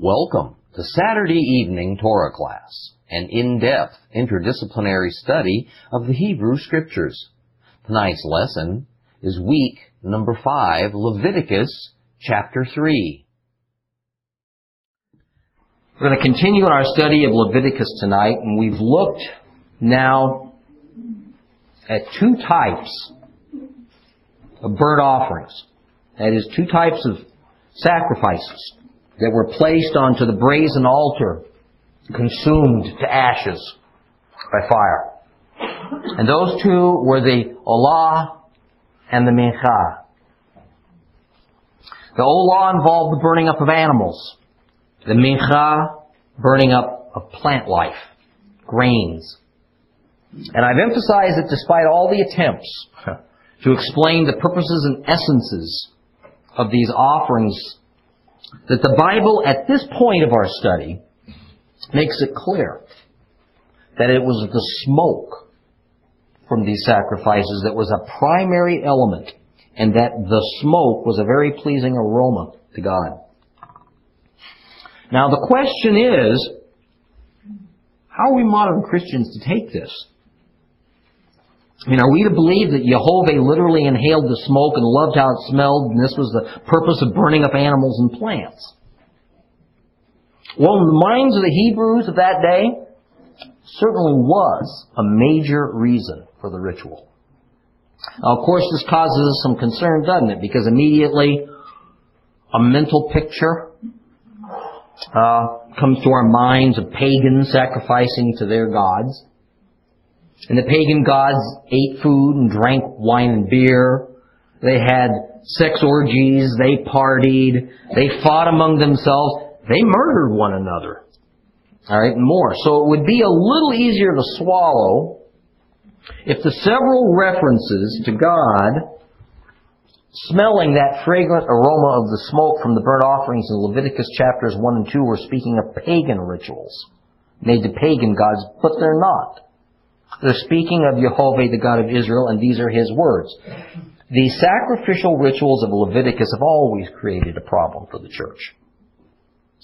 Welcome to Saturday evening Torah class, an in-depth interdisciplinary study of the Hebrew Scriptures. Tonight's lesson is week number 5, Leviticus chapter 3. We're going to continue our study of Leviticus tonight, and we've looked now at two types of burnt offerings. That is, two types of sacrifices that were placed onto the brazen altar, consumed to ashes by fire. And those two were the Olah and the Mincha. The Olah involved the burning up of animals. The Mincha, burning up of plant life, grains. And I've emphasized that despite all the attempts to explain the purposes and essences of these offerings that the Bible, at this point of our study, makes it clear that it was the smoke from these sacrifices that was a primary element, and that the smoke was a very pleasing aroma to God. Now the question is, how are we modern Christians to take this? I mean, are we to believe that Jehovah literally inhaled the smoke and loved how it smelled, and this was the purpose of burning up animals and plants? Well, in the minds of the Hebrews of that day, certainly was a major reason for the ritual. Now, of course, this causes us some concern, doesn't it? Because immediately a mental picture uh, comes to our minds of pagans sacrificing to their gods. And the pagan gods ate food and drank wine and beer. They had sex orgies. They partied. They fought among themselves. They murdered one another. Alright, and more. So it would be a little easier to swallow if the several references to God smelling that fragrant aroma of the smoke from the burnt offerings in Leviticus chapters 1 and 2 were speaking of pagan rituals made to pagan gods, but they're not. They're speaking of Jehovah, the God of Israel, and these are his words. The sacrificial rituals of Leviticus have always created a problem for the church.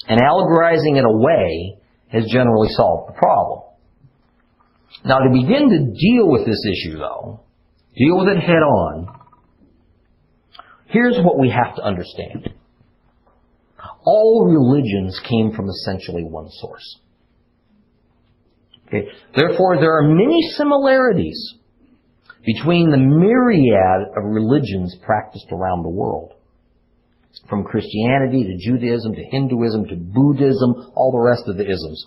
And allegorizing it away has generally solved the problem. Now to begin to deal with this issue though, deal with it head on, here's what we have to understand. All religions came from essentially one source. Okay. Therefore, there are many similarities between the myriad of religions practiced around the world. From Christianity to Judaism to Hinduism to Buddhism, all the rest of the isms.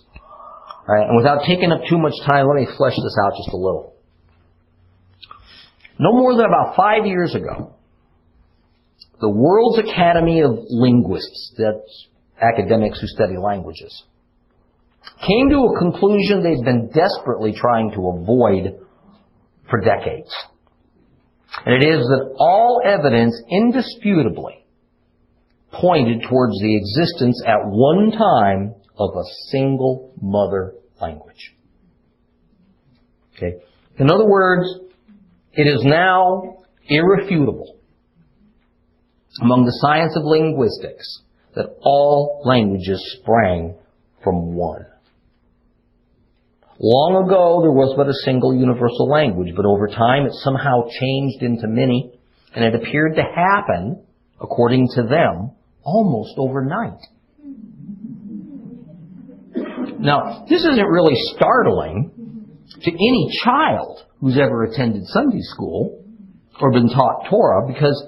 Right, and without taking up too much time, let me flesh this out just a little. No more than about five years ago, the World's Academy of Linguists, that's academics who study languages, came to a conclusion they've been desperately trying to avoid for decades. And it is that all evidence indisputably pointed towards the existence at one time of a single mother language. Okay. In other words, it is now irrefutable among the science of linguistics that all languages sprang from one. Long ago, there was but a single universal language, but over time it somehow changed into many, and it appeared to happen, according to them, almost overnight. Now, this isn't really startling to any child who's ever attended Sunday school or been taught Torah, because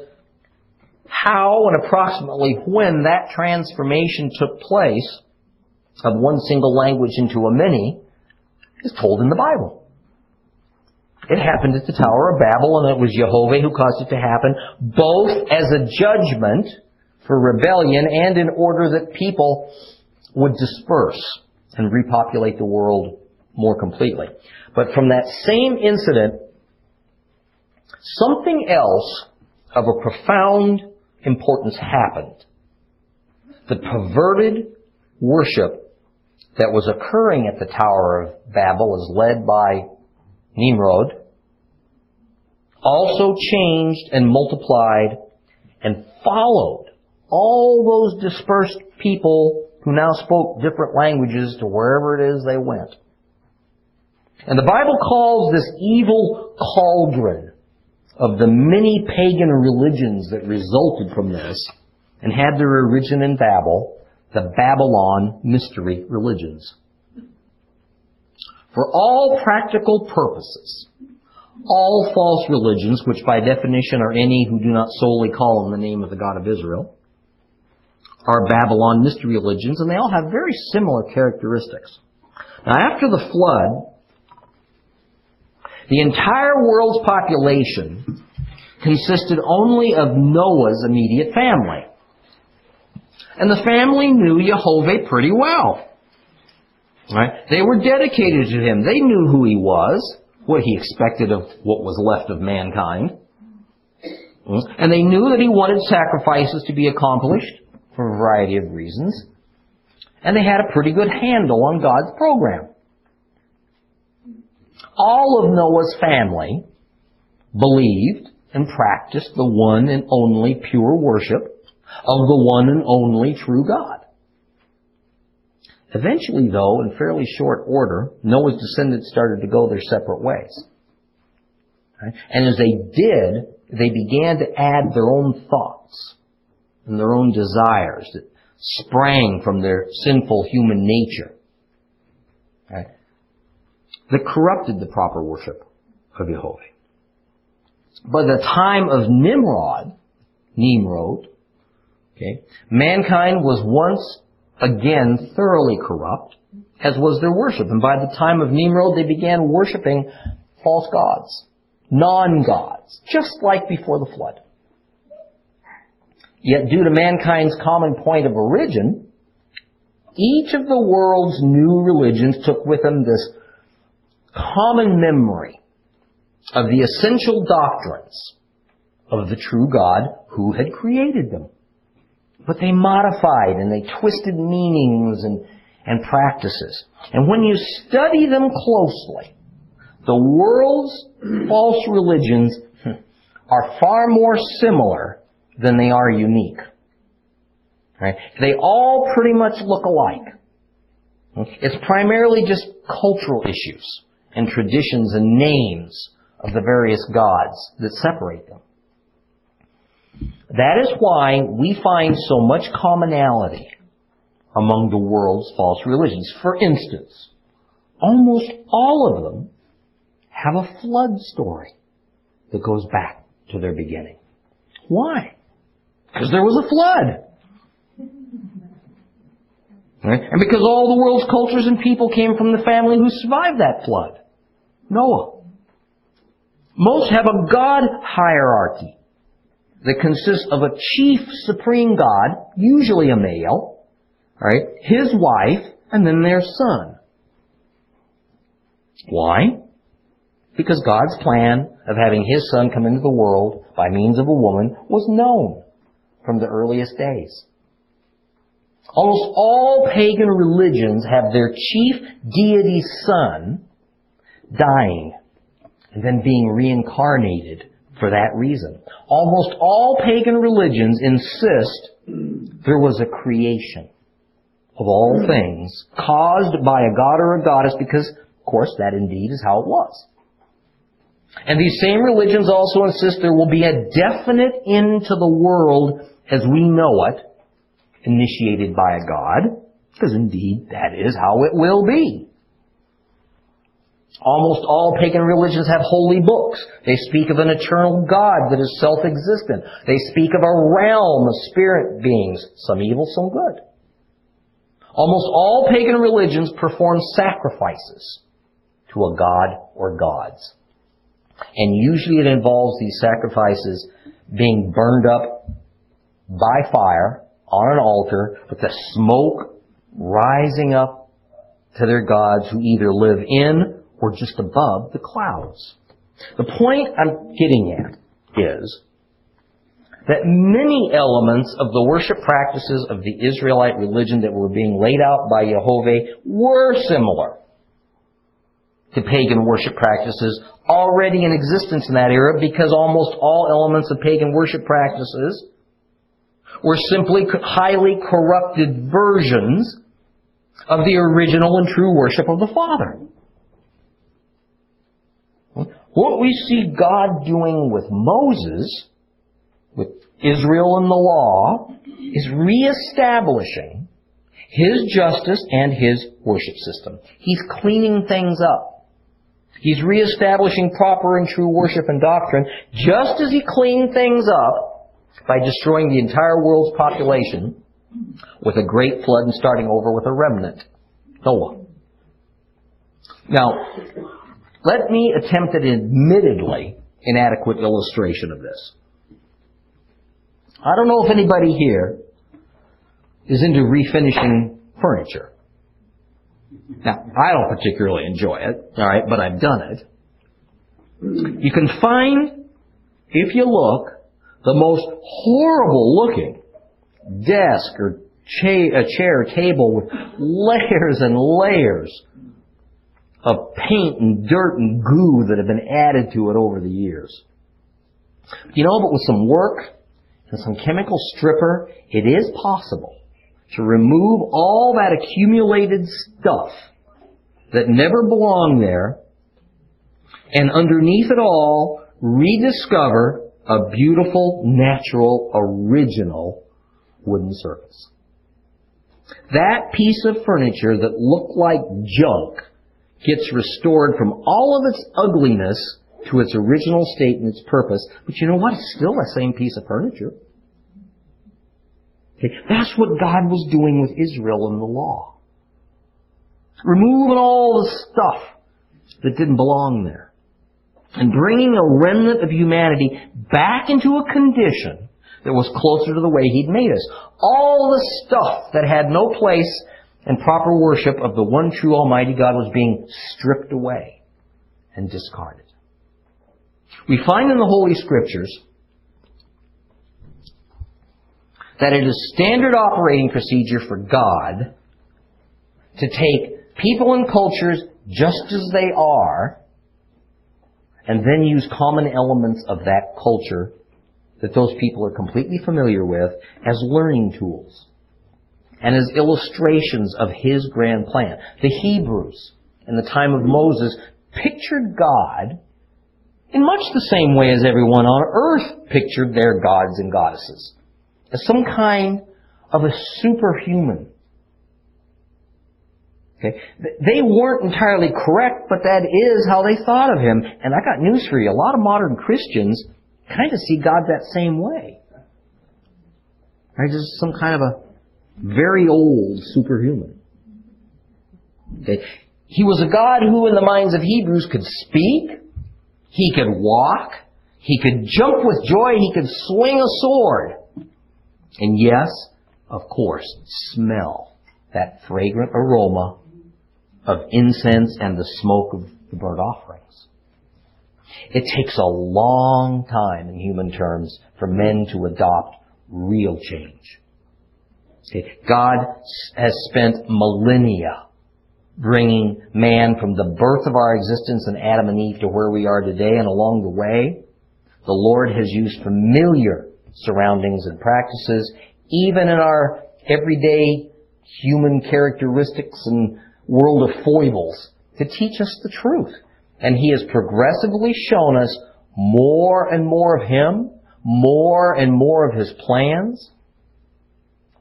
how and approximately when that transformation took place of one single language into a many is told in the Bible. It happened at the Tower of Babel, and it was Jehovah who caused it to happen, both as a judgment for rebellion and in order that people would disperse and repopulate the world more completely. But from that same incident, something else of a profound importance happened. The perverted worship that was occurring at the Tower of Babel as led by Nimrod also changed and multiplied and followed all those dispersed people who now spoke different languages to wherever it is they went. And the Bible calls this evil cauldron of the many pagan religions that resulted from this and had their origin in Babel, the Babylon mystery religions. For all practical purposes, all false religions, which by definition are any who do not solely call on the name of the God of Israel, are Babylon mystery religions, and they all have very similar characteristics. Now, after the flood, the entire world's population consisted only of Noah's immediate family. And the family knew Jehovah pretty well. Right? They were dedicated to him. They knew who he was, what he expected of what was left of mankind. Mm. And they knew that he wanted sacrifices to be accomplished for a variety of reasons. And they had a pretty good handle on God's program. All of Noah's family believed and practiced the one and only pure worship of the one and only true God. Eventually, though, in fairly short order, Noah's descendants started to go their separate ways. And as they did, they began to add their own thoughts and their own desires that sprang from their sinful human nature. That corrupted the proper worship of Jehovah. By the time of Nimrod, Nimrod, okay, mankind was once again thoroughly corrupt, as was their worship. And by the time of Nimrod, they began worshiping false gods, non-gods, just like before the flood. Yet due to mankind's common point of origin, each of the world's new religions took with them this common memory of the essential doctrines of the true God who had created them. But they modified and they twisted meanings and, and practices. And when you study them closely, the world's false religions are far more similar than they are unique. Right? They all pretty much look alike. It's primarily just cultural issues and traditions and names of the various gods that separate them. That is why we find so much commonality among the world's false religions. For instance, almost all of them have a flood story that goes back to their beginning. Why? Because there was a flood. Right? And because all the world's cultures and people came from the family who survived that flood. Noah. Most have a God hierarchy that consists of a chief supreme God, usually a male, right? His wife, and then their son. Why? Because God's plan of having His son come into the world by means of a woman was known from the earliest days. Almost all pagan religions have their chief deity son dying and then being reincarnated for that reason. Almost all pagan religions insist there was a creation of all things caused by a god or a goddess because, of course, that indeed is how it was. And these same religions also insist there will be a definite end to the world as we know it, initiated by a God, because indeed that is how it will be. Almost all pagan religions have holy books. They speak of an eternal God that is self-existent. They speak of a realm of spirit beings, some evil, some good. Almost all pagan religions perform sacrifices to a god or gods. And usually it involves these sacrifices being burned up by fire on an altar with the smoke rising up to their gods who either live in or just above the clouds. The point I'm getting at is that many elements of the worship practices of the Israelite religion that were being laid out by Jehovah were similar to pagan worship practices already in existence in that era because almost all elements of pagan worship practices were simply highly corrupted versions of the original and true worship of the Father. What we see God doing with Moses, with Israel and the law, is reestablishing his justice and his worship system. He's cleaning things up. He's reestablishing proper and true worship and doctrine, just as he cleaned things up by destroying the entire world's population with a great flood and starting over with a remnant. Noah. Now, let me attempt an admittedly inadequate illustration of this. I don't know if anybody here is into refinishing furniture. Now, I don't particularly enjoy it, alright, but I've done it. You can find, if you look, the most horrible looking desk or cha- a chair, table with layers and layers of paint and dirt and goo that have been added to it over the years. You know, but with some work and some chemical stripper, it is possible to remove all that accumulated stuff that never belonged there and underneath it all rediscover a beautiful, natural, original wooden surface. That piece of furniture that looked like junk gets restored from all of its ugliness to its original state and its purpose. But you know what? It's still the same piece of furniture. Okay? That's what God was doing with Israel in the law. Removing all the stuff that didn't belong there. And bringing a remnant of humanity back into a condition that was closer to the way He'd made us. All the stuff that had no place and proper worship of the one true Almighty God was being stripped away and discarded. We find in the Holy Scriptures that it is standard operating procedure for God to take people and cultures just as they are and then use common elements of that culture that those people are completely familiar with as learning tools and as illustrations of his grand plan. The Hebrews in the time of Moses pictured God in much the same way as everyone on earth pictured their gods and goddesses. As some kind of a superhuman. Okay? They weren't entirely correct, but that is how they thought of him. And I got news for you. A lot of modern Christians kind of see God that same way. Right? Just some kind of a very old superhuman. Okay. He was a God who, in the minds of Hebrews, could speak, he could walk, he could jump with joy, he could swing a sword. And yes, of course, smell that fragrant aroma of incense and the smoke of the burnt offerings. It takes a long time in human terms for men to adopt real change. Okay. God has spent millennia bringing man from the birth of our existence in Adam and Eve to where we are today, and along the way, the Lord has used familiar surroundings and practices, even in our everyday human characteristics and world of foibles, to teach us the truth. And He has progressively shown us more and more of Him, more and more of His plans,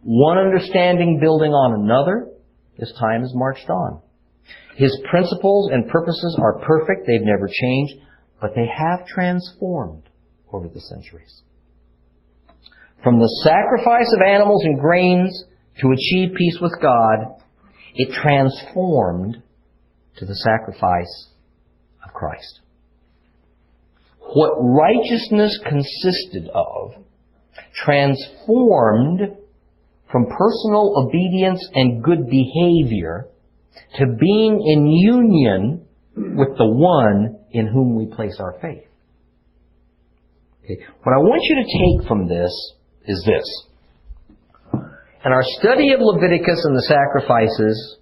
one understanding building on another as time has marched on. His principles and purposes are perfect. They've never changed, but they have transformed over the centuries. From the sacrifice of animals and grains to achieve peace with God, it transformed to the sacrifice of Christ. What righteousness consisted of transformed from personal obedience and good behavior to being in union with the one in whom we place our faith. Okay. What I want you to take from this is this. And our study of Leviticus and the sacrifices,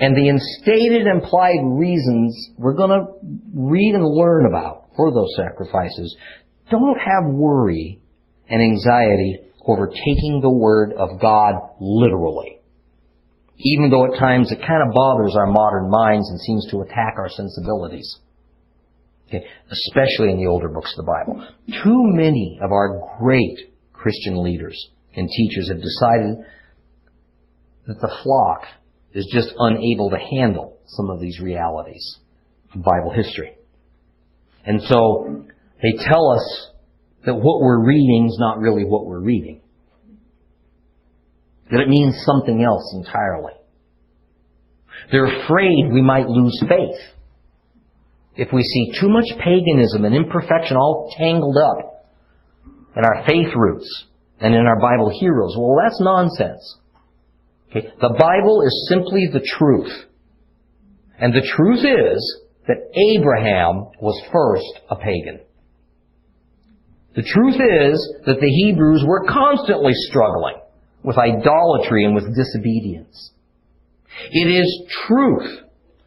and the instated implied reasons we're going to read and learn about for those sacrifices, don't have worry and anxiety over taking the word of God literally. Even though at times it kind of bothers our modern minds and seems to attack our sensibilities. Okay, especially in the older books of the Bible. Too many of our great Christian leaders and teachers have decided that the flock is just unable to handle some of these realities of Bible history. And so they tell us that what we're reading is not really what we're reading. That it means something else entirely. They're afraid we might lose faith if we see too much paganism and imperfection all tangled up in our faith roots and in our Bible heroes. Well, that's nonsense. Okay? The Bible is simply the truth. And the truth is that Abraham was first a pagan. The truth is that the Hebrews were constantly struggling with idolatry and with disobedience. It is truth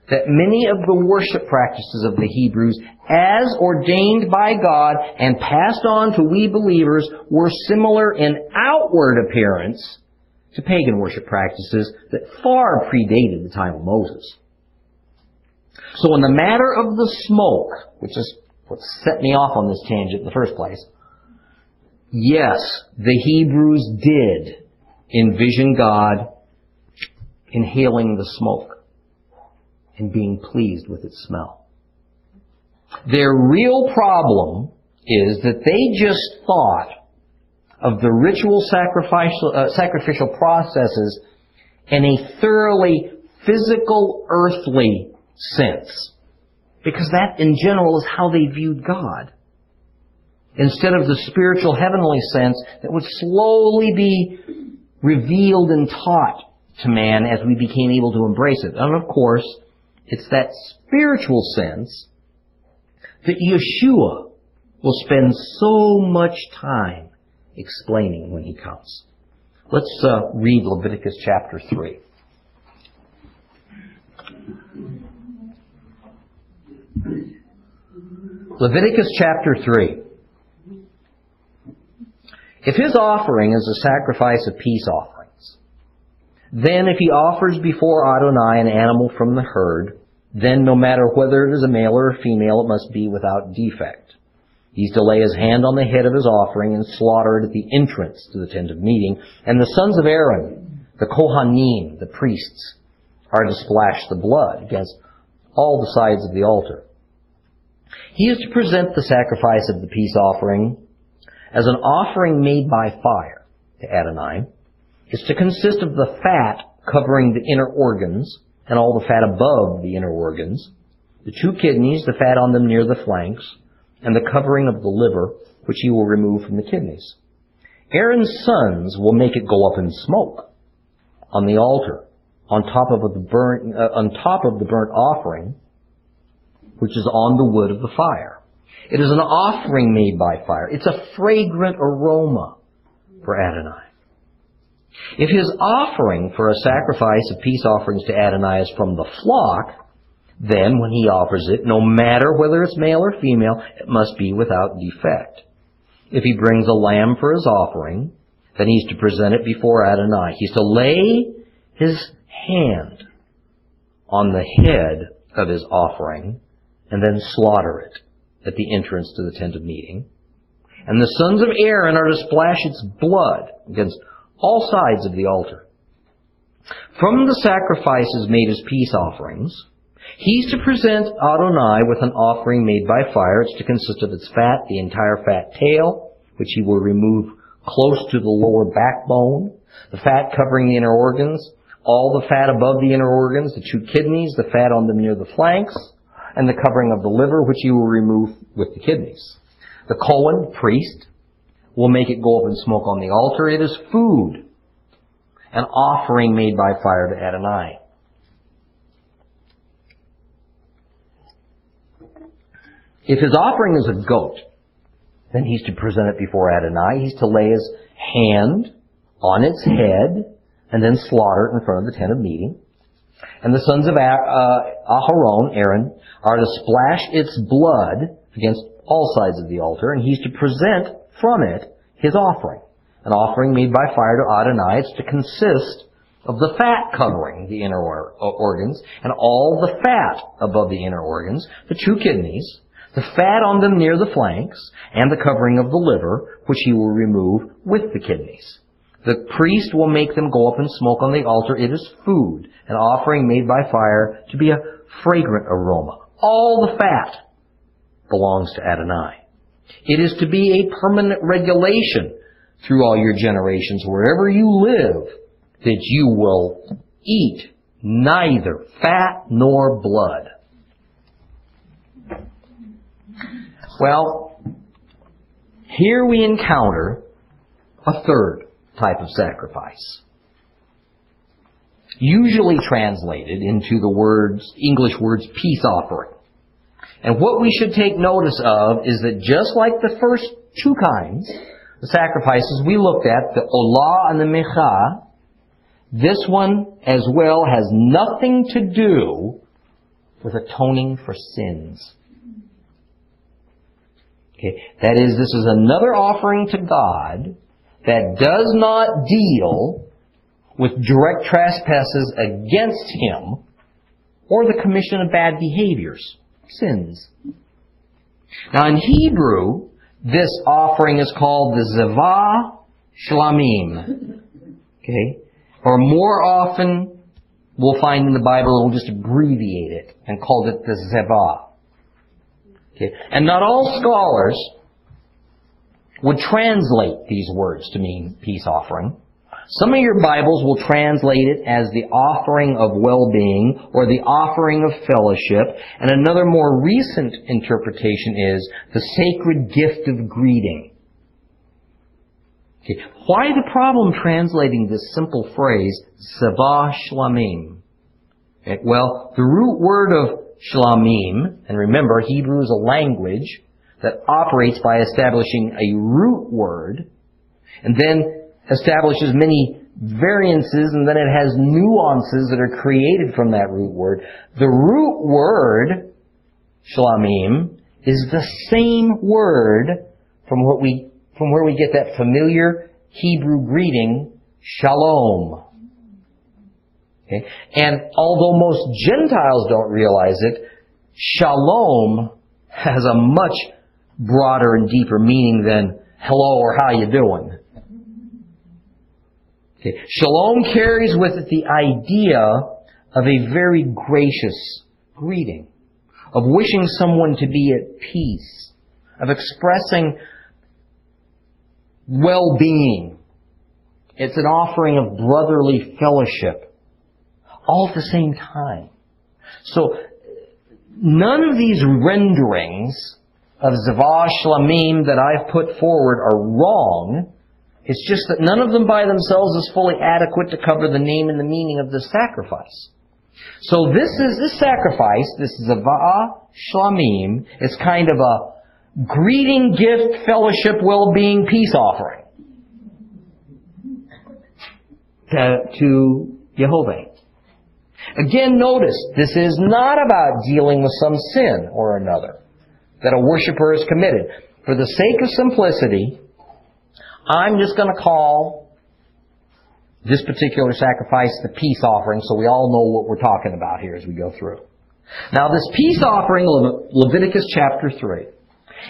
that many of the worship practices of the Hebrews, as ordained by God and passed on to we believers, were similar in outward appearance to pagan worship practices that far predated the time of Moses. So in the matter of the smoke, which is what set me off on this tangent in the first place, yes, the Hebrews did envision God inhaling the smoke and being pleased with its smell. Their real problem is that they just thought of the ritual sacrificial, uh, sacrificial processes in a thoroughly physical, earthly sense. Because that, in general, is how they viewed God. Instead of the spiritual heavenly sense that would slowly be revealed and taught to man as we became able to embrace it. And of course, it's that spiritual sense that Yeshua will spend so much time explaining when he comes. Let's uh, read Leviticus chapter 3. Leviticus chapter 3. If his offering is a sacrifice of peace offerings, then if he offers before Adonai an animal from the herd, then no matter whether it is a male or a female, it must be without defect. He's to lay his hand on the head of his offering and slaughter it at the entrance to the tent of meeting. And the sons of Aaron, the Kohanim, the priests, are to splash the blood against all the sides of the altar. He is to present the sacrifice of the peace offering as an offering made by fire to Adonai. is to consist of the fat covering the inner organs and all the fat above the inner organs, the two kidneys, the fat on them near the flanks, and the covering of the liver, which he will remove from the kidneys. Aaron's sons will make it go up in smoke on the altar, on top of the burnt, uh, on top of the burnt offering, which is on the wood of the fire. It is an offering made by fire. It's a fragrant aroma for Adonai. If his offering for a sacrifice of peace offerings to Adonai is from the flock, then when he offers it, no matter whether it's male or female, it must be without defect. If he brings a lamb for his offering, then he's to present it before Adonai. He's to lay his hand on the head of his offering and then slaughter it at the entrance to the tent of meeting. And the sons of Aaron are to splash its blood against all sides of the altar. From the sacrifices made as peace offerings, he's to present Adonai with an offering made by fire. It's to consist of its fat, the entire fat tail, which he will remove close to the lower backbone, the fat covering the inner organs, all the fat above the inner organs, the two kidneys, the fat on them near the flanks, and the covering of the liver, which you will remove with the kidneys. The Cohen, priest, will make it go up in smoke on the altar. It is food, an offering made by fire to Adonai. If his offering is a goat, then he's to present it before Adonai. He's to lay his hand on its head and then slaughter it in front of the tent of meeting. And the sons of uh, Aharon, Aaron, are to splash its blood against all sides of the altar, and he's to present from it his offering. an offering made by fire to Adonai is to consist of the fat covering the inner or- organs and all the fat above the inner organs, the two kidneys, the fat on them near the flanks, and the covering of the liver, which he will remove with the kidneys. The priest will make them go up and smoke on the altar. It is food, an offering made by fire to be a fragrant aroma. All the fat belongs to Adonai. It is to be a permanent regulation through all your generations, wherever you live, that you will eat neither fat nor blood. Well, here we encounter a third type of sacrifice. Usually translated into the words, English words, peace offering. And what we should take notice of is that just like the first two kinds, the sacrifices we looked at, the olah and the mincha, this one as well has nothing to do with atoning for sins. Okay, that is, this is another offering to God that does not deal with direct trespasses against Him or the commission of bad behaviors, sins. Now in Hebrew, this offering is called the Zevah Shlamim. Okay? Or more often, we'll find in the Bible, we'll just abbreviate it and call it the Zevah. Okay? And not all scholars would translate these words to mean peace offering. Some of your Bibles will translate it as the offering of well-being or the offering of fellowship, and another more recent interpretation is the sacred gift of greeting. Okay. Why the problem translating this simple phrase, Zevah Shlamim? Okay. Eh, well, the root word of Shlamim, and remember, Hebrew is a language that operates by establishing a root word, and then establishes many variances, and then it has nuances that are created from that root word. The root word, Shlamim, is the same word from what we from where we get that familiar Hebrew greeting, Shalom. Okay? And although most Gentiles don't realize it, Shalom has a much broader and deeper meaning than hello or how you doing. Okay. Shalom carries with it the idea of a very gracious greeting, of wishing someone to be at peace, of expressing well-being. It's an offering of brotherly fellowship, all at the same time. So, none of these renderings of Zavah Shlamim that I've put forward are wrong. It's just that none of them by themselves is fully adequate to cover the name and the meaning of the sacrifice. So this is this sacrifice, this Zavah Shlamim, is kind of a greeting, gift, fellowship, well-being, peace offering to, to Jehovah. Again, notice, this is not about dealing with some sin or another that a worshiper has committed. For the sake of simplicity, I'm just going to call this particular sacrifice the peace offering so we all know what we're talking about here as we go through. Now this peace offering, Leviticus chapter 3,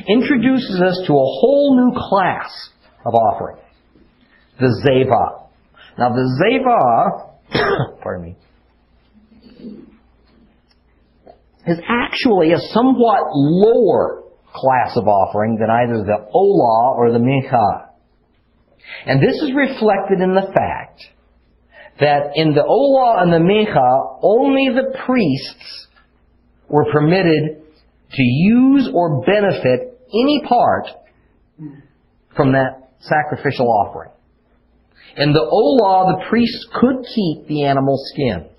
introduces us to a whole new class of offering. The Zeva. Now the Zeva, pardon me, is actually a somewhat lower class of offering than either the Olah or the Mincha. And this is reflected in the fact that in the Olah and the Mincha, only the priests were permitted to use or benefit any part from that sacrificial offering. In the Olah, the priests could keep the animal skin.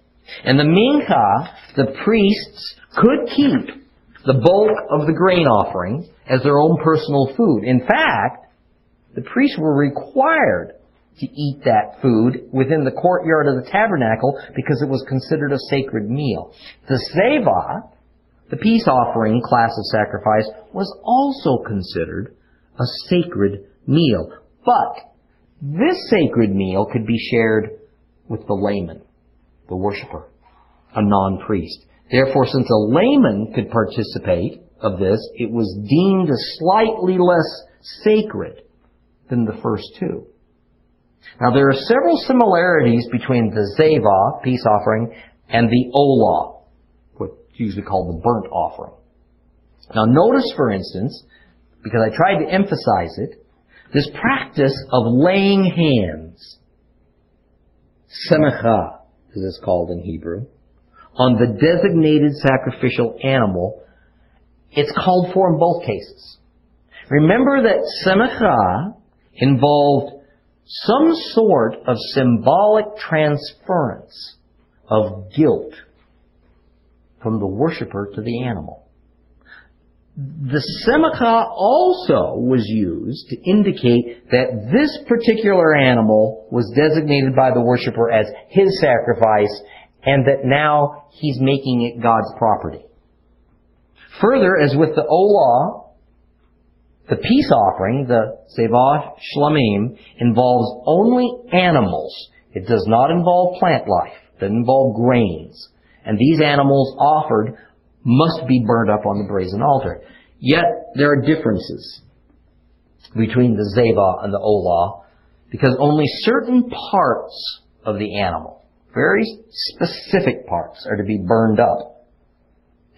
In the Mincha, the priests could keep the bulk of the grain offering as their own personal food. In fact, the priests were required to eat that food within the courtyard of the tabernacle because it was considered a sacred meal. The Zeva, the peace offering class of sacrifice, was also considered a sacred meal. But this sacred meal could be shared with the layman, the worshiper, a non-priest. Therefore, since a layman could participate of this, it was deemed as slightly less sacred than the first two. Now, there are several similarities between the zeva, peace offering, and the olah, what's usually called the burnt offering. Now, notice, for instance, because I tried to emphasize it, this practice of laying hands, semicha, as it's called in Hebrew, on the designated sacrificial animal, it's called for in both cases. Remember that semicha involved some sort of symbolic transference of guilt from the worshiper to the animal. The semicha also was used to indicate that this particular animal was designated by the worshiper as his sacrifice and that now he's making it God's property. Further, as with the Olah, the peace offering, the Zevah Shlamim, involves only animals. It does not involve plant life. It doesn't involve grains. And these animals offered must be burned up on the brazen altar. Yet, there are differences between the Zevah and the Olah, because only certain parts of the animal, very specific parts, are to be burned up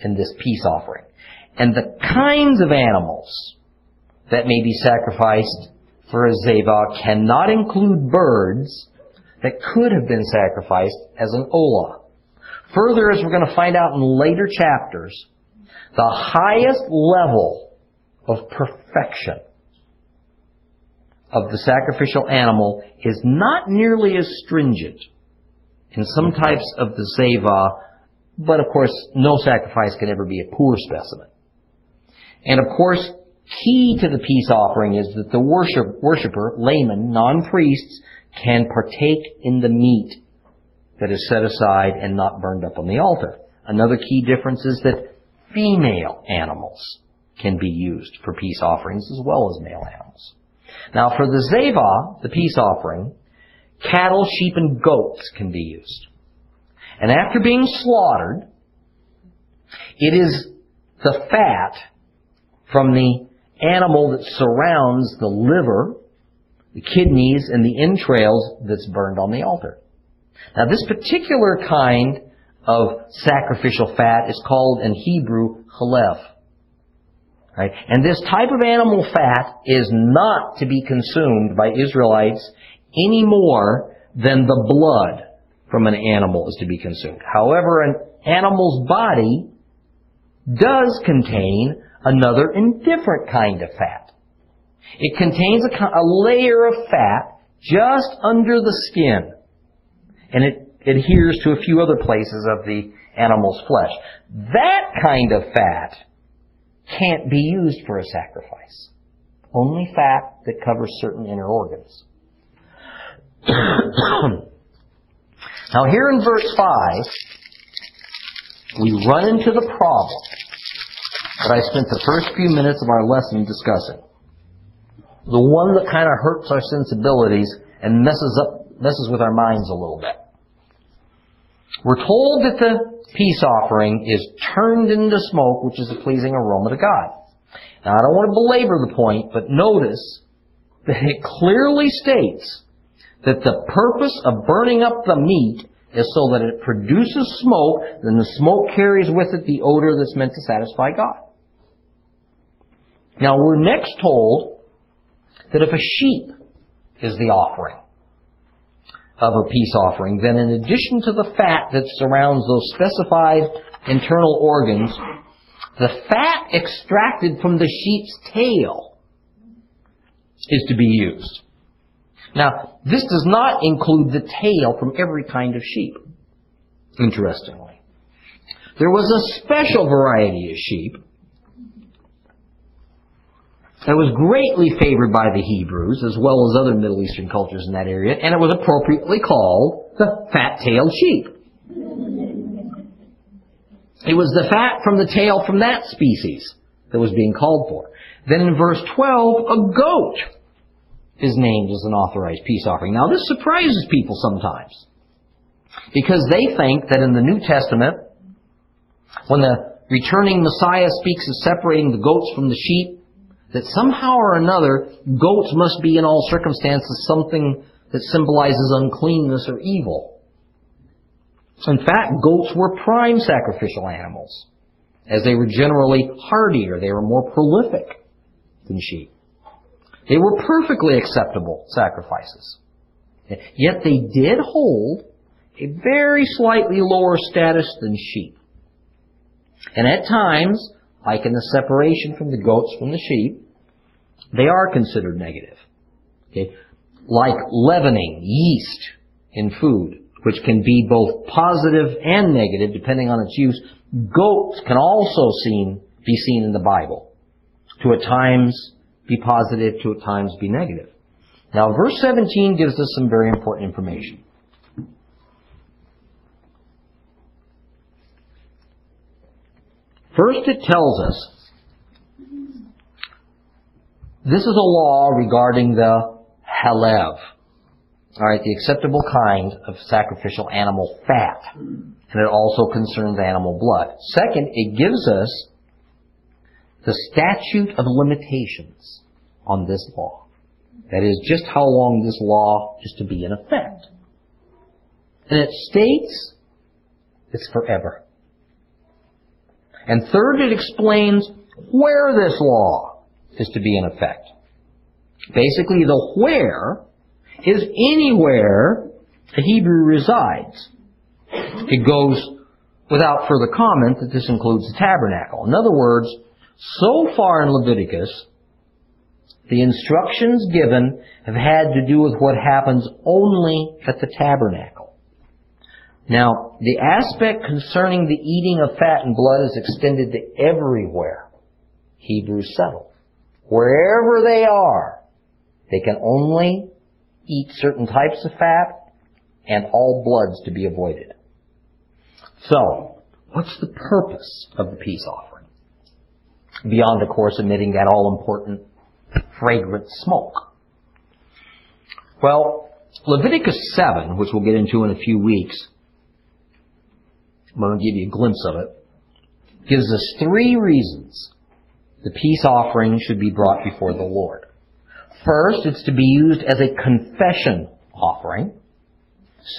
in this peace offering. And the kinds of animals that may be sacrificed for a zeva cannot include birds that could have been sacrificed as an olah. Further, as we're going to find out in later chapters, the highest level of perfection of the sacrificial animal is not nearly as stringent in some types of the zeva, but of course, no sacrifice can ever be a poor specimen. And of course, key to the peace offering is that the worship, worshiper, layman, non-priests, can partake in the meat that is set aside and not burned up on the altar. Another key difference is that female animals can be used for peace offerings as well as male animals. Now for the zeva, the peace offering, cattle, sheep, and goats can be used. And after being slaughtered, it is the fat from the animal that surrounds the liver, the kidneys, and the entrails that's burned on the altar. Now this particular kind of sacrificial fat is called in Hebrew chalev. Right? And this type of animal fat is not to be consumed by Israelites any more than the blood from an animal is to be consumed. However, an animal's body does contain another and different kind of fat. It contains a, a layer of fat just under the skin, and it adheres to a few other places of the animal's flesh. That kind of fat can't be used for a sacrifice. Only fat that covers certain inner organs. now here in verse 5, we run into the problem that I spent the first few minutes of our lesson discussing. The one that kind of hurts our sensibilities and messes up, messes with our minds a little bit. We're told that the peace offering is turned into smoke, which is a pleasing aroma to God. Now, I don't want to belabor the point, but notice that it clearly states that the purpose of burning up the meat is so that it produces smoke, then the smoke carries with it the odor that's meant to satisfy God. Now we're next told that if a sheep is the offering of a peace offering, then in addition to the fat that surrounds those specified internal organs, the fat extracted from the sheep's tail is to be used. Now, this does not include the tail from every kind of sheep, interestingly. There was a special variety of sheep that was greatly favored by the Hebrews as well as other Middle Eastern cultures in that area, and it was appropriately called the fat-tailed sheep. It was the fat from the tail from that species that was being called for. Then in verse 12, a goat is named as an authorized peace offering. Now, this surprises people sometimes because they think that in the New Testament, when the returning Messiah speaks of separating the goats from the sheep, that somehow or another, goats must be in all circumstances something that symbolizes uncleanness or evil. In fact, goats were prime sacrificial animals, as they were generally hardier, they were more prolific than sheep. They were perfectly acceptable sacrifices. Yet they did hold a very slightly lower status than sheep. And at times, like in the separation from the goats from the sheep, they are considered negative. Okay? Like leavening, yeast in food, which can be both positive and negative depending on its use, goats can also seen, be seen in the Bible. To at times be positive, to at times be negative. Now verse 17 gives us some very important information. First, it tells us this is a law regarding the chelev, all right, the acceptable kind of sacrificial animal fat, and it also concerns animal blood. Second, it gives us the statute of limitations on this law. That is, just how long this law is to be in effect. And it states it's forever. And third, it explains where this law is to be in effect. Basically, the where is anywhere the Hebrew resides. It goes without further comment that this includes the tabernacle. In other words, so far in Leviticus, the instructions given have had to do with what happens only at the tabernacle. Now, the aspect concerning the eating of fat and blood is extended to everywhere Hebrews settle. Wherever they are, they can only eat certain types of fat and all bloods to be avoided. So, what's the purpose of the peace offering? Beyond, of course, emitting that all important fragrant smoke. Well, Leviticus 7, which we'll get into in a few weeks, I'm going to give you a glimpse of it, gives us three reasons the peace offering should be brought before the Lord. First, it's to be used as a confession offering.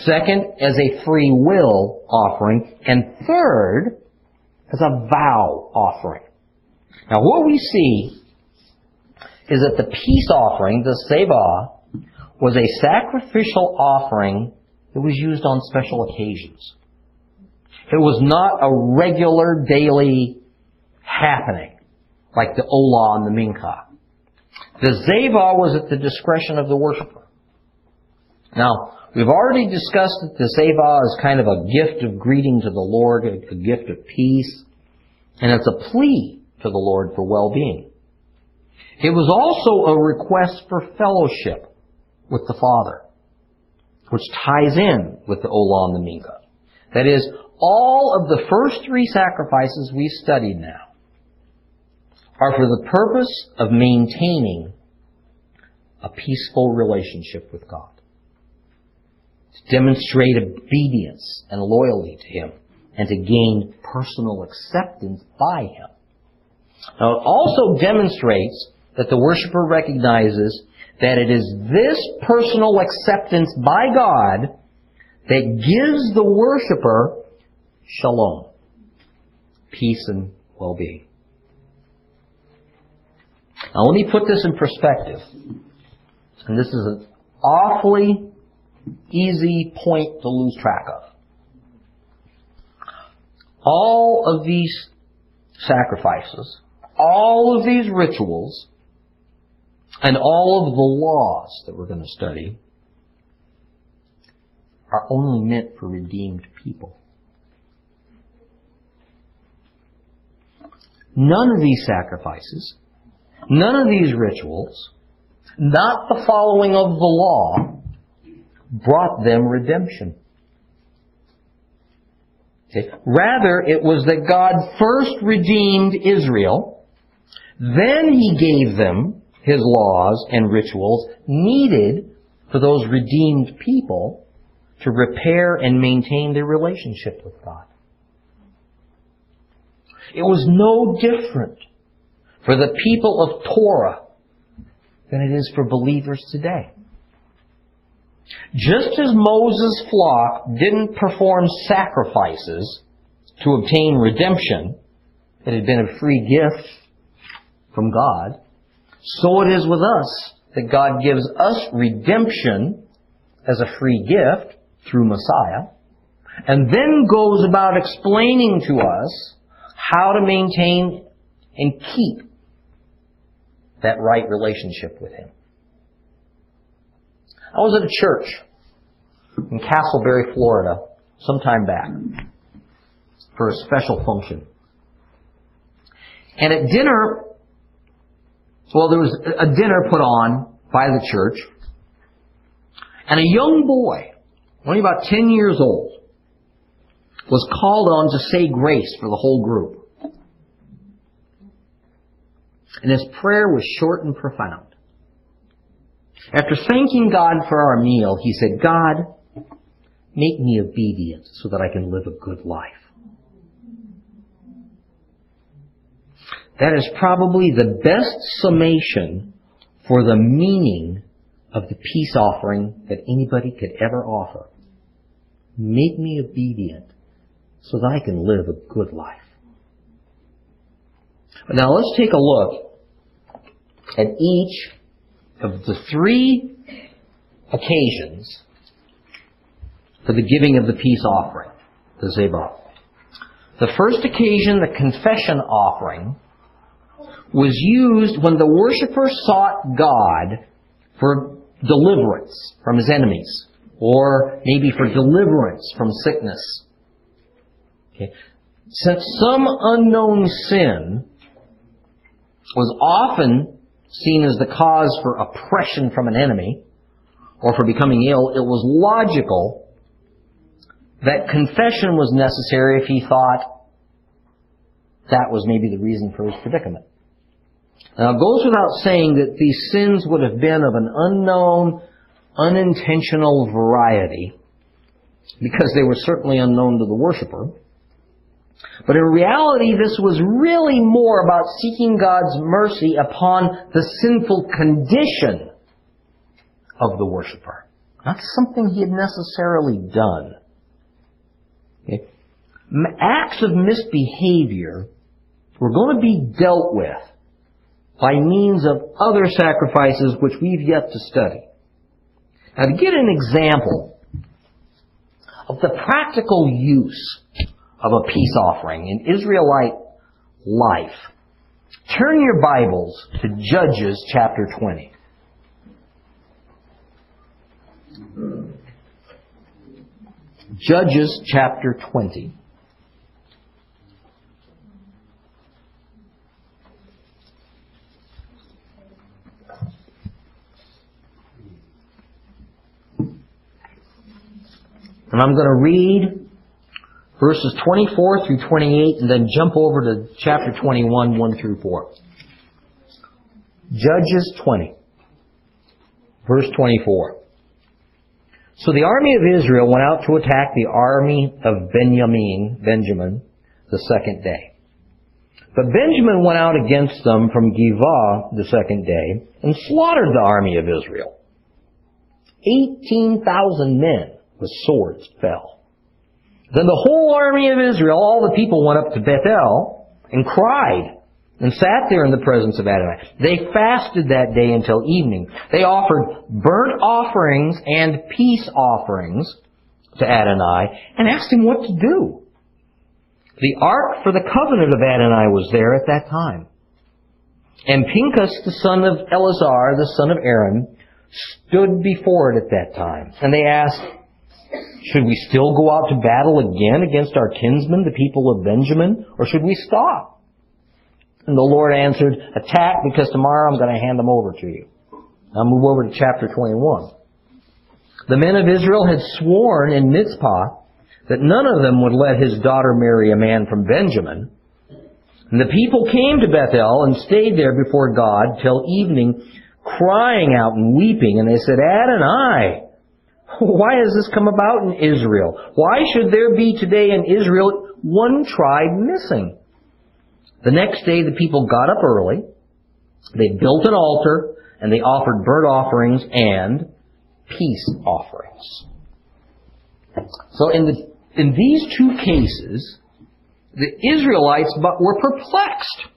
Second, as a free will offering. And third, as a vow offering. Now what we see is that the peace offering, the Zeva, was a sacrificial offering that was used on special occasions. It was not a regular daily happening like the Olah and the Mincha. The Zeva was at the discretion of the worshiper. Now, we've already discussed that the Zeva is kind of a gift of greeting to the Lord, a gift of peace, and it's a plea to the Lord for well-being. It was also a request for fellowship with the Father, which ties in with the Olah and the Mincha. That is, all of the first three sacrifices we've studied now are for the purpose of maintaining a peaceful relationship with God. To demonstrate obedience and loyalty to Him and to gain personal acceptance by Him. Now it also demonstrates that the worshiper recognizes that it is this personal acceptance by God that gives the worshiper shalom, peace and well-being. Now let me put this in perspective. And this is an awfully easy point to lose track of. All of these sacrifices, all of these rituals, and all of the laws that we're going to study are only meant for redeemed people. None of these sacrifices, none of these rituals, not the following of the law, brought them redemption. Rather, it was that God first redeemed Israel, then He gave them his laws and rituals needed for those redeemed people to repair and maintain their relationship with God. It was no different for the people of Torah than it is for believers today. Just as Moses' flock didn't perform sacrifices to obtain redemption, it had been a free gift from God, so it is with us that God gives us redemption as a free gift through Messiah, and then goes about explaining to us how to maintain and keep that right relationship with Him. I was at a church in Casselberry, Florida, some time back for a special function. And at dinner, well, there was a dinner put on by the church, and a young boy, only about 10 years old, was called on to say grace for the whole group. And his prayer was short and profound. After thanking God for our meal, he said, God, make me obedient so that I can live a good life. That is probably the best summation for the meaning of the peace offering that anybody could ever offer. Make me obedient so that I can live a good life. Now let's take a look at each of the three occasions for the giving of the peace offering, the Zeva. The first occasion, the confession offering, was used when the worshiper sought God for deliverance from his enemies, or maybe for deliverance from sickness. Okay. Since some unknown sin was often seen as the cause for oppression from an enemy, or for becoming ill, it was logical that confession was necessary if he thought that was maybe the reason for his predicament. Now, it goes without saying that these sins would have been of an unknown, unintentional variety, because they were certainly unknown to the worshiper. But in reality, this was really more about seeking God's mercy upon the sinful condition of the worshiper. Not something he had necessarily done. Okay. Acts of misbehavior were going to be dealt with by means of other sacrifices which we've yet to study. Now, to get an example of the practical use of a peace offering in Israelite life, turn your Bibles to Judges chapter 20. Judges chapter 20. And I'm going to read verses 24 through 28 and then jump over to chapter 21, 1 through 4. Judges 20, verse 24. So the army of Israel went out to attack the army of Benjamin, Benjamin, the second day. But Benjamin went out against them from Givah the second day and slaughtered the army of Israel. 18,000 men with swords fell. Then the whole army of Israel, all the people went up to Bethel and cried and sat there in the presence of Adonai. They fasted that day until evening. They offered burnt offerings and peace offerings to Adonai and asked him what to do. The ark for the covenant of Adonai was there at that time. And Pinchas, the son of Eleazar, the son of Aaron, stood before it at that time. And they asked, should we still go out to battle again against our kinsmen, the people of Benjamin, or should we stop? And the Lord answered, attack because tomorrow I'm going to hand them over to you. I'll move over to chapter 21. The men of Israel had sworn in Mizpah that none of them would let his daughter marry a man from Benjamin. And the people came to Bethel and stayed there before God till evening, crying out and weeping. And they said, Adonai, why has this come about in Israel? Why should there be today in Israel one tribe missing? The next day the people got up early, they built an altar, and they offered burnt offerings and peace offerings. So in the in these two cases, the Israelites were perplexed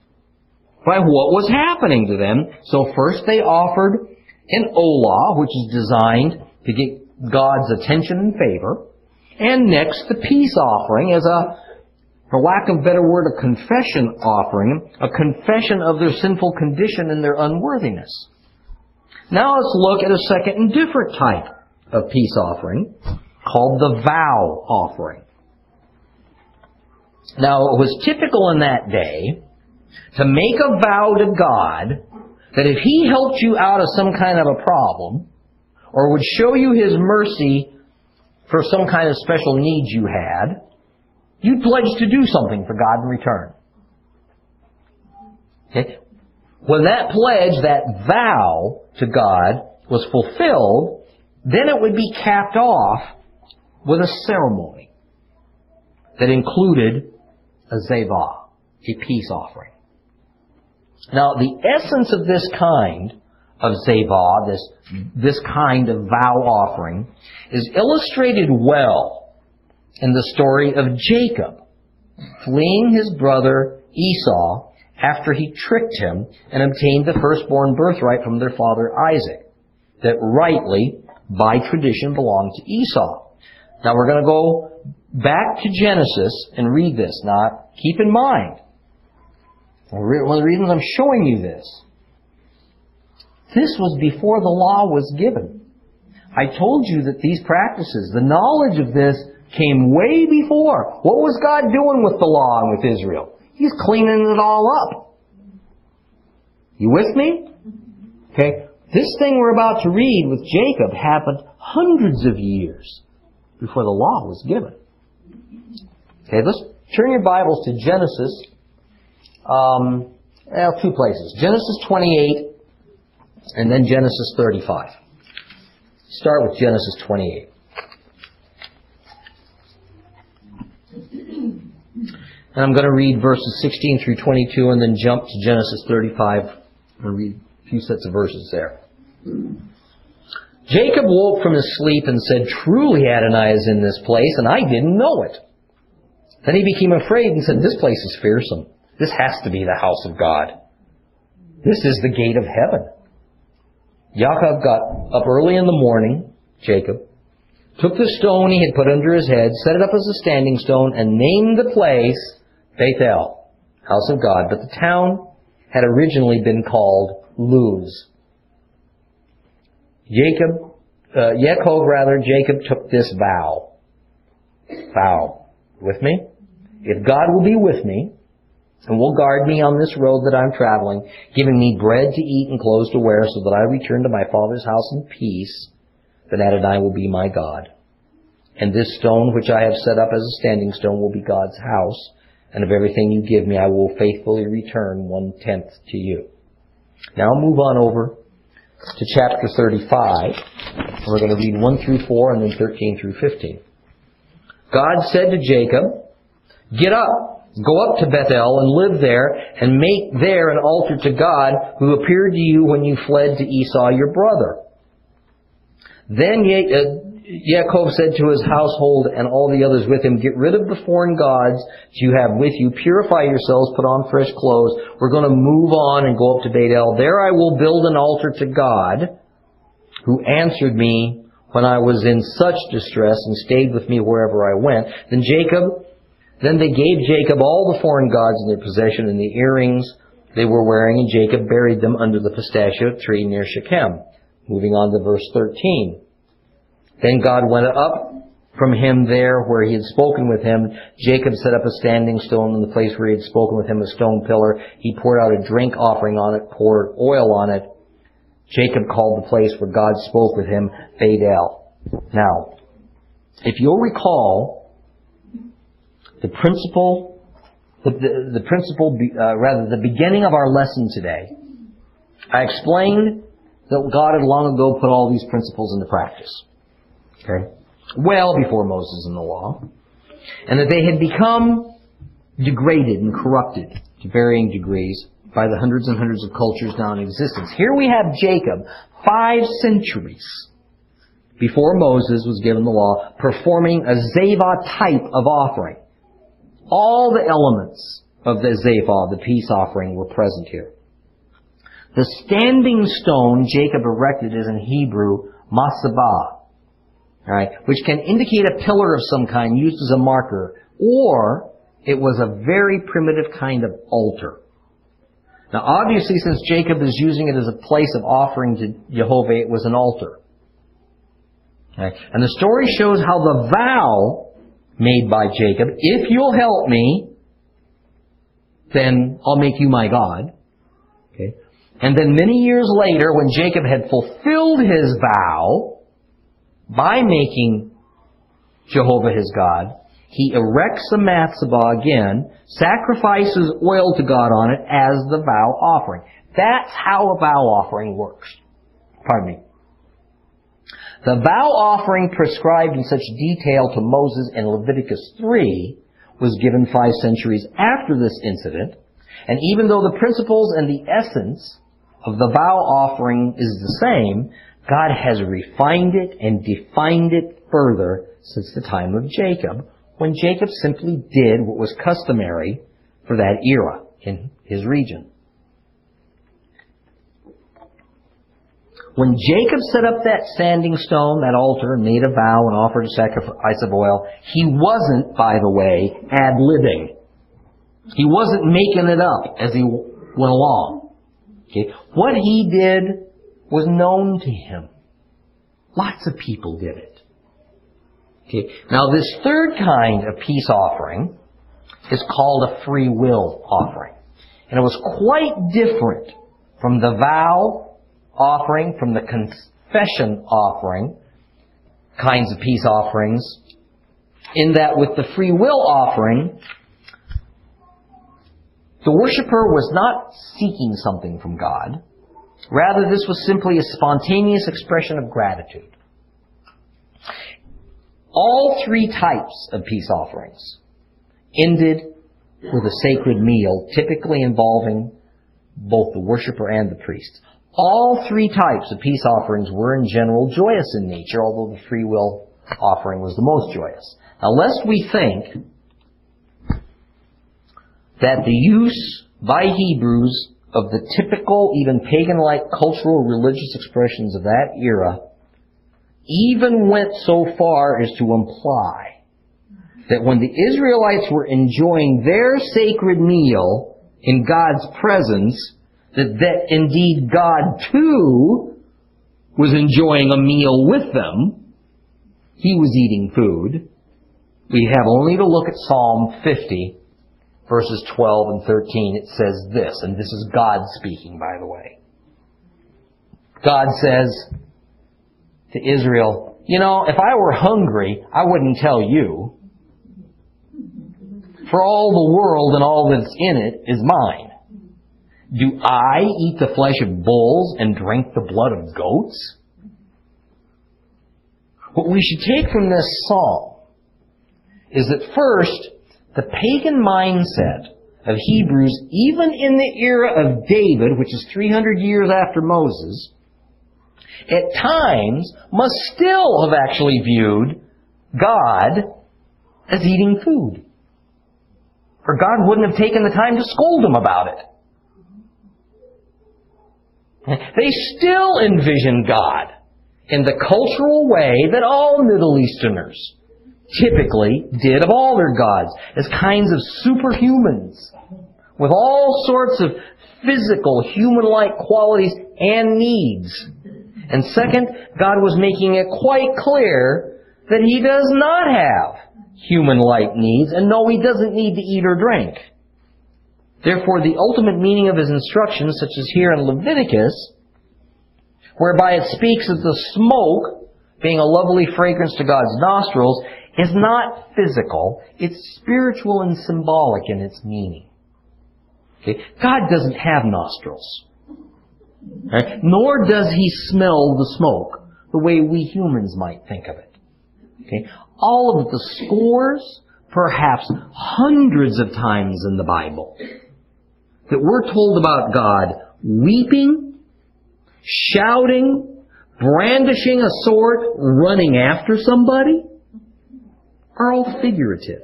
by what was happening to them. So first they offered an olah, which is designed to get God's attention and favor. And next, the peace offering as a, for lack of a better word, a confession offering, a confession of their sinful condition and their unworthiness. Now let's look at a second and different type of peace offering called the vow offering. Now, it was typical in that day to make a vow to God that if He helped you out of some kind of a problem, or would show you His mercy for some kind of special need you had, you'd pledge to do something for God in return. Okay? When that pledge, that vow to God was fulfilled, then it would be capped off with a ceremony that included a zeva, a peace offering. Now, the essence of this kind of zeva, this, this kind of vow offering, is illustrated well in the story of Jacob fleeing his brother Esau after he tricked him and obtained the firstborn birthright from their father Isaac, that rightly, by tradition, belonged to Esau. Now we're going to go back to Genesis and read this. Now, keep in mind, one of the reasons I'm showing you this, this was before the law was given. I told you that these practices, the knowledge of this, came way before. What was God doing with the law and with Israel? He's cleaning it all up. You with me? Okay. This thing we're about to read with Jacob happened hundreds of years before the law was given. Okay, let's turn your Bibles to Genesis. Um, well, two places. Genesis 28 and then Genesis 35. Start with Genesis 28. And I'm going to read verses 16 through 22 and then jump to Genesis 35 and read a few sets of verses there. Jacob woke from his sleep and said, Truly Adonai is in this place, and I didn't know it. Then he became afraid and said, This place is fearsome. This has to be the house of God. This is the gate of heaven. Jacob got up early in the morning, Jacob, took the stone he had put under his head, set it up as a standing stone, and named the place Bethel, house of God. But the town had originally been called Luz. Jacob, uh, Yaakov rather, Jacob took this vow. Vow. With me? If God will be with me, and will guard me on this road that I'm traveling, giving me bread to eat and clothes to wear, so that I return to my father's house in peace, then Adonai will be my God. And this stone which I have set up as a standing stone will be God's house, and of everything you give me I will faithfully return one tenth to you. Now move on over to chapter 35. We're going to read 1 through 4 and then 13 through 15. God said to Jacob, Get up, go up to Bethel and live there and make there an altar to God who appeared to you when you fled to Esau your brother. Then uh, Yaakov said to his household and all the others with him, Get rid of the foreign gods you have with you, purify yourselves, put on fresh clothes. We're going to move on and go up to Beit El. There I will build an altar to God, who answered me when I was in such distress and stayed with me wherever I went. Then Jacob, then they gave Jacob all the foreign gods in their possession and the earrings they were wearing, and Jacob buried them under the pistachio tree near Shechem. Moving on to verse 13. Then God went up from him there where he had spoken with him. Jacob set up a standing stone in the place where he had spoken with him, a stone pillar. He poured out a drink offering on it, poured oil on it. Jacob called the place where God spoke with him Beit Now, if you'll recall, the principle the, the, the principle, uh, rather the beginning of our lesson today, I explained that God had long ago put all these principles into practice. Okay? Well before Moses and the law. And that they had become degraded and corrupted to varying degrees by the hundreds and hundreds of cultures now in existence. Here we have Jacob, five centuries before Moses was given the law, performing a Zeva type of offering. All the elements of the Zeva, the peace offering, were present here. The standing stone Jacob erected is in Hebrew, matzevah, right, which can indicate a pillar of some kind used as a marker, or it was a very primitive kind of altar. Now obviously since Jacob is using it as a place of offering to Jehovah, it was an altar. And the story shows how the vow made by Jacob, if you'll help me, then I'll make you my God. Okay. And then many years later, when Jacob had fulfilled his vow by making Jehovah his God, he erects the matzah again, sacrifices oil to God on it as the vow offering. That's how a vow offering works. Pardon me. The vow offering prescribed in such detail to Moses in Leviticus 3 was given five centuries after this incident, and even though the principles and the essence of the vow offering is the same, God has refined it and defined it further since the time of Jacob, when Jacob simply did what was customary for that era in his region. When Jacob set up that standing stone, that altar, and made a vow and offered a sacrifice of oil, he wasn't, by the way, ad-libbing. He wasn't making it up as he went along. Okay? What he did was known to him. Lots of people did it. Okay. Now this third kind of peace offering is called a free will offering. And it was quite different from the vow offering, from the confession offering, kinds of peace offerings, in that with the free will offering, the worshiper was not seeking something from God. Rather, this was simply a spontaneous expression of gratitude. All three types of peace offerings ended with a sacred meal, typically involving both the worshiper and the priest. All three types of peace offerings were in general joyous in nature, although the free will offering was the most joyous. Now, lest we think that the use by Hebrews of the typical, even pagan-like cultural religious expressions of that era even went so far as to imply that when the Israelites were enjoying their sacred meal in God's presence, that, that indeed God too was enjoying a meal with them. He was eating food. We have only to look at Psalm 50, verses 12 and 13. It says this, and this is God speaking, by the way. God says, to Israel, you know, if I were hungry, I wouldn't tell you. For all the world and all that's in it is mine. Do I eat the flesh of bulls and drink the blood of goats? What we should take from this psalm is that first, the pagan mindset of Hebrews, even in the era of David, which is 300 years after Moses, at times must still have actually viewed God as eating food. Or God wouldn't have taken the time to scold them about it. They still envision God in the cultural way that all Middle Easterners typically did of all their gods, as kinds of superhumans with all sorts of physical, human-like qualities and needs and second, God was making it quite clear that He does not have human-like needs, and no, He doesn't need to eat or drink. Therefore, the ultimate meaning of His instructions, such as here in Leviticus, whereby it speaks of the smoke being a lovely fragrance to God's nostrils, is not physical, it's spiritual and symbolic in its meaning. Okay? God doesn't have nostrils. Right? Nor does he smell the smoke the way we humans might think of it. Okay? All of the scores, perhaps hundreds of times in the Bible that we're told about God weeping, shouting, brandishing a sword, running after somebody, are all figurative.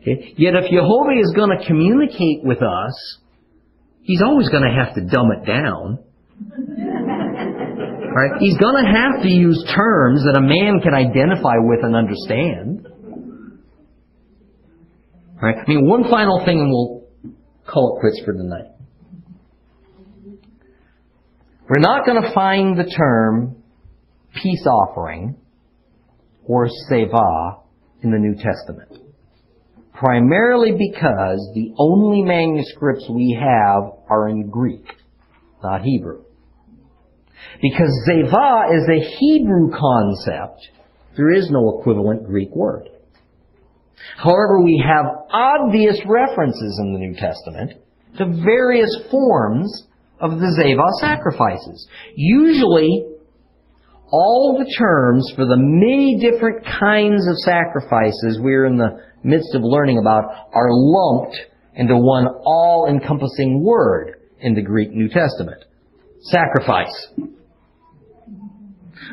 Okay? Yet if Jehovah is going to communicate with us, he's always going to have to dumb it down. Right? He's going to have to use terms that a man can identify with and understand. Right? I mean, one final thing and we'll call it quits for tonight. We're not going to find the term peace offering or zeva in the New Testament. Primarily because the only manuscripts we have are in Greek, not Hebrew. Because zeva is a Hebrew concept, there is no equivalent Greek word. However, we have obvious references in the New Testament to various forms of the Zeva sacrifices. Usually, all the terms for the many different kinds of sacrifices we're in the midst of learning about are lumped into one all-encompassing word in the Greek New Testament. Sacrifice.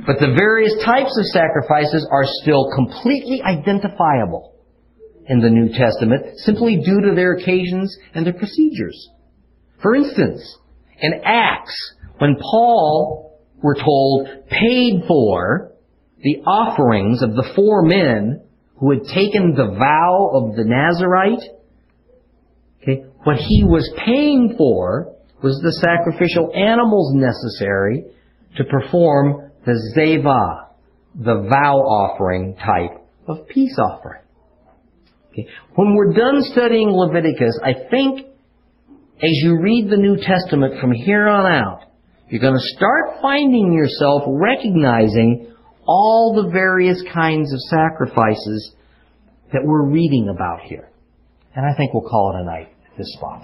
But the various types of sacrifices are still completely identifiable in the New Testament simply due to their occasions and their procedures. For instance, in Acts, when Paul, we're told, paid for the offerings of the four men who had taken the vow of the Nazarite, okay, what he was paying for was the sacrificial animals necessary to perform the zeva, the vow offering type of peace offering. Okay. When we're done studying Leviticus, I think as you read the New Testament from here on out, you're going to start finding yourself recognizing all the various kinds of sacrifices that we're reading about here. And I think we'll call it a night at this spot.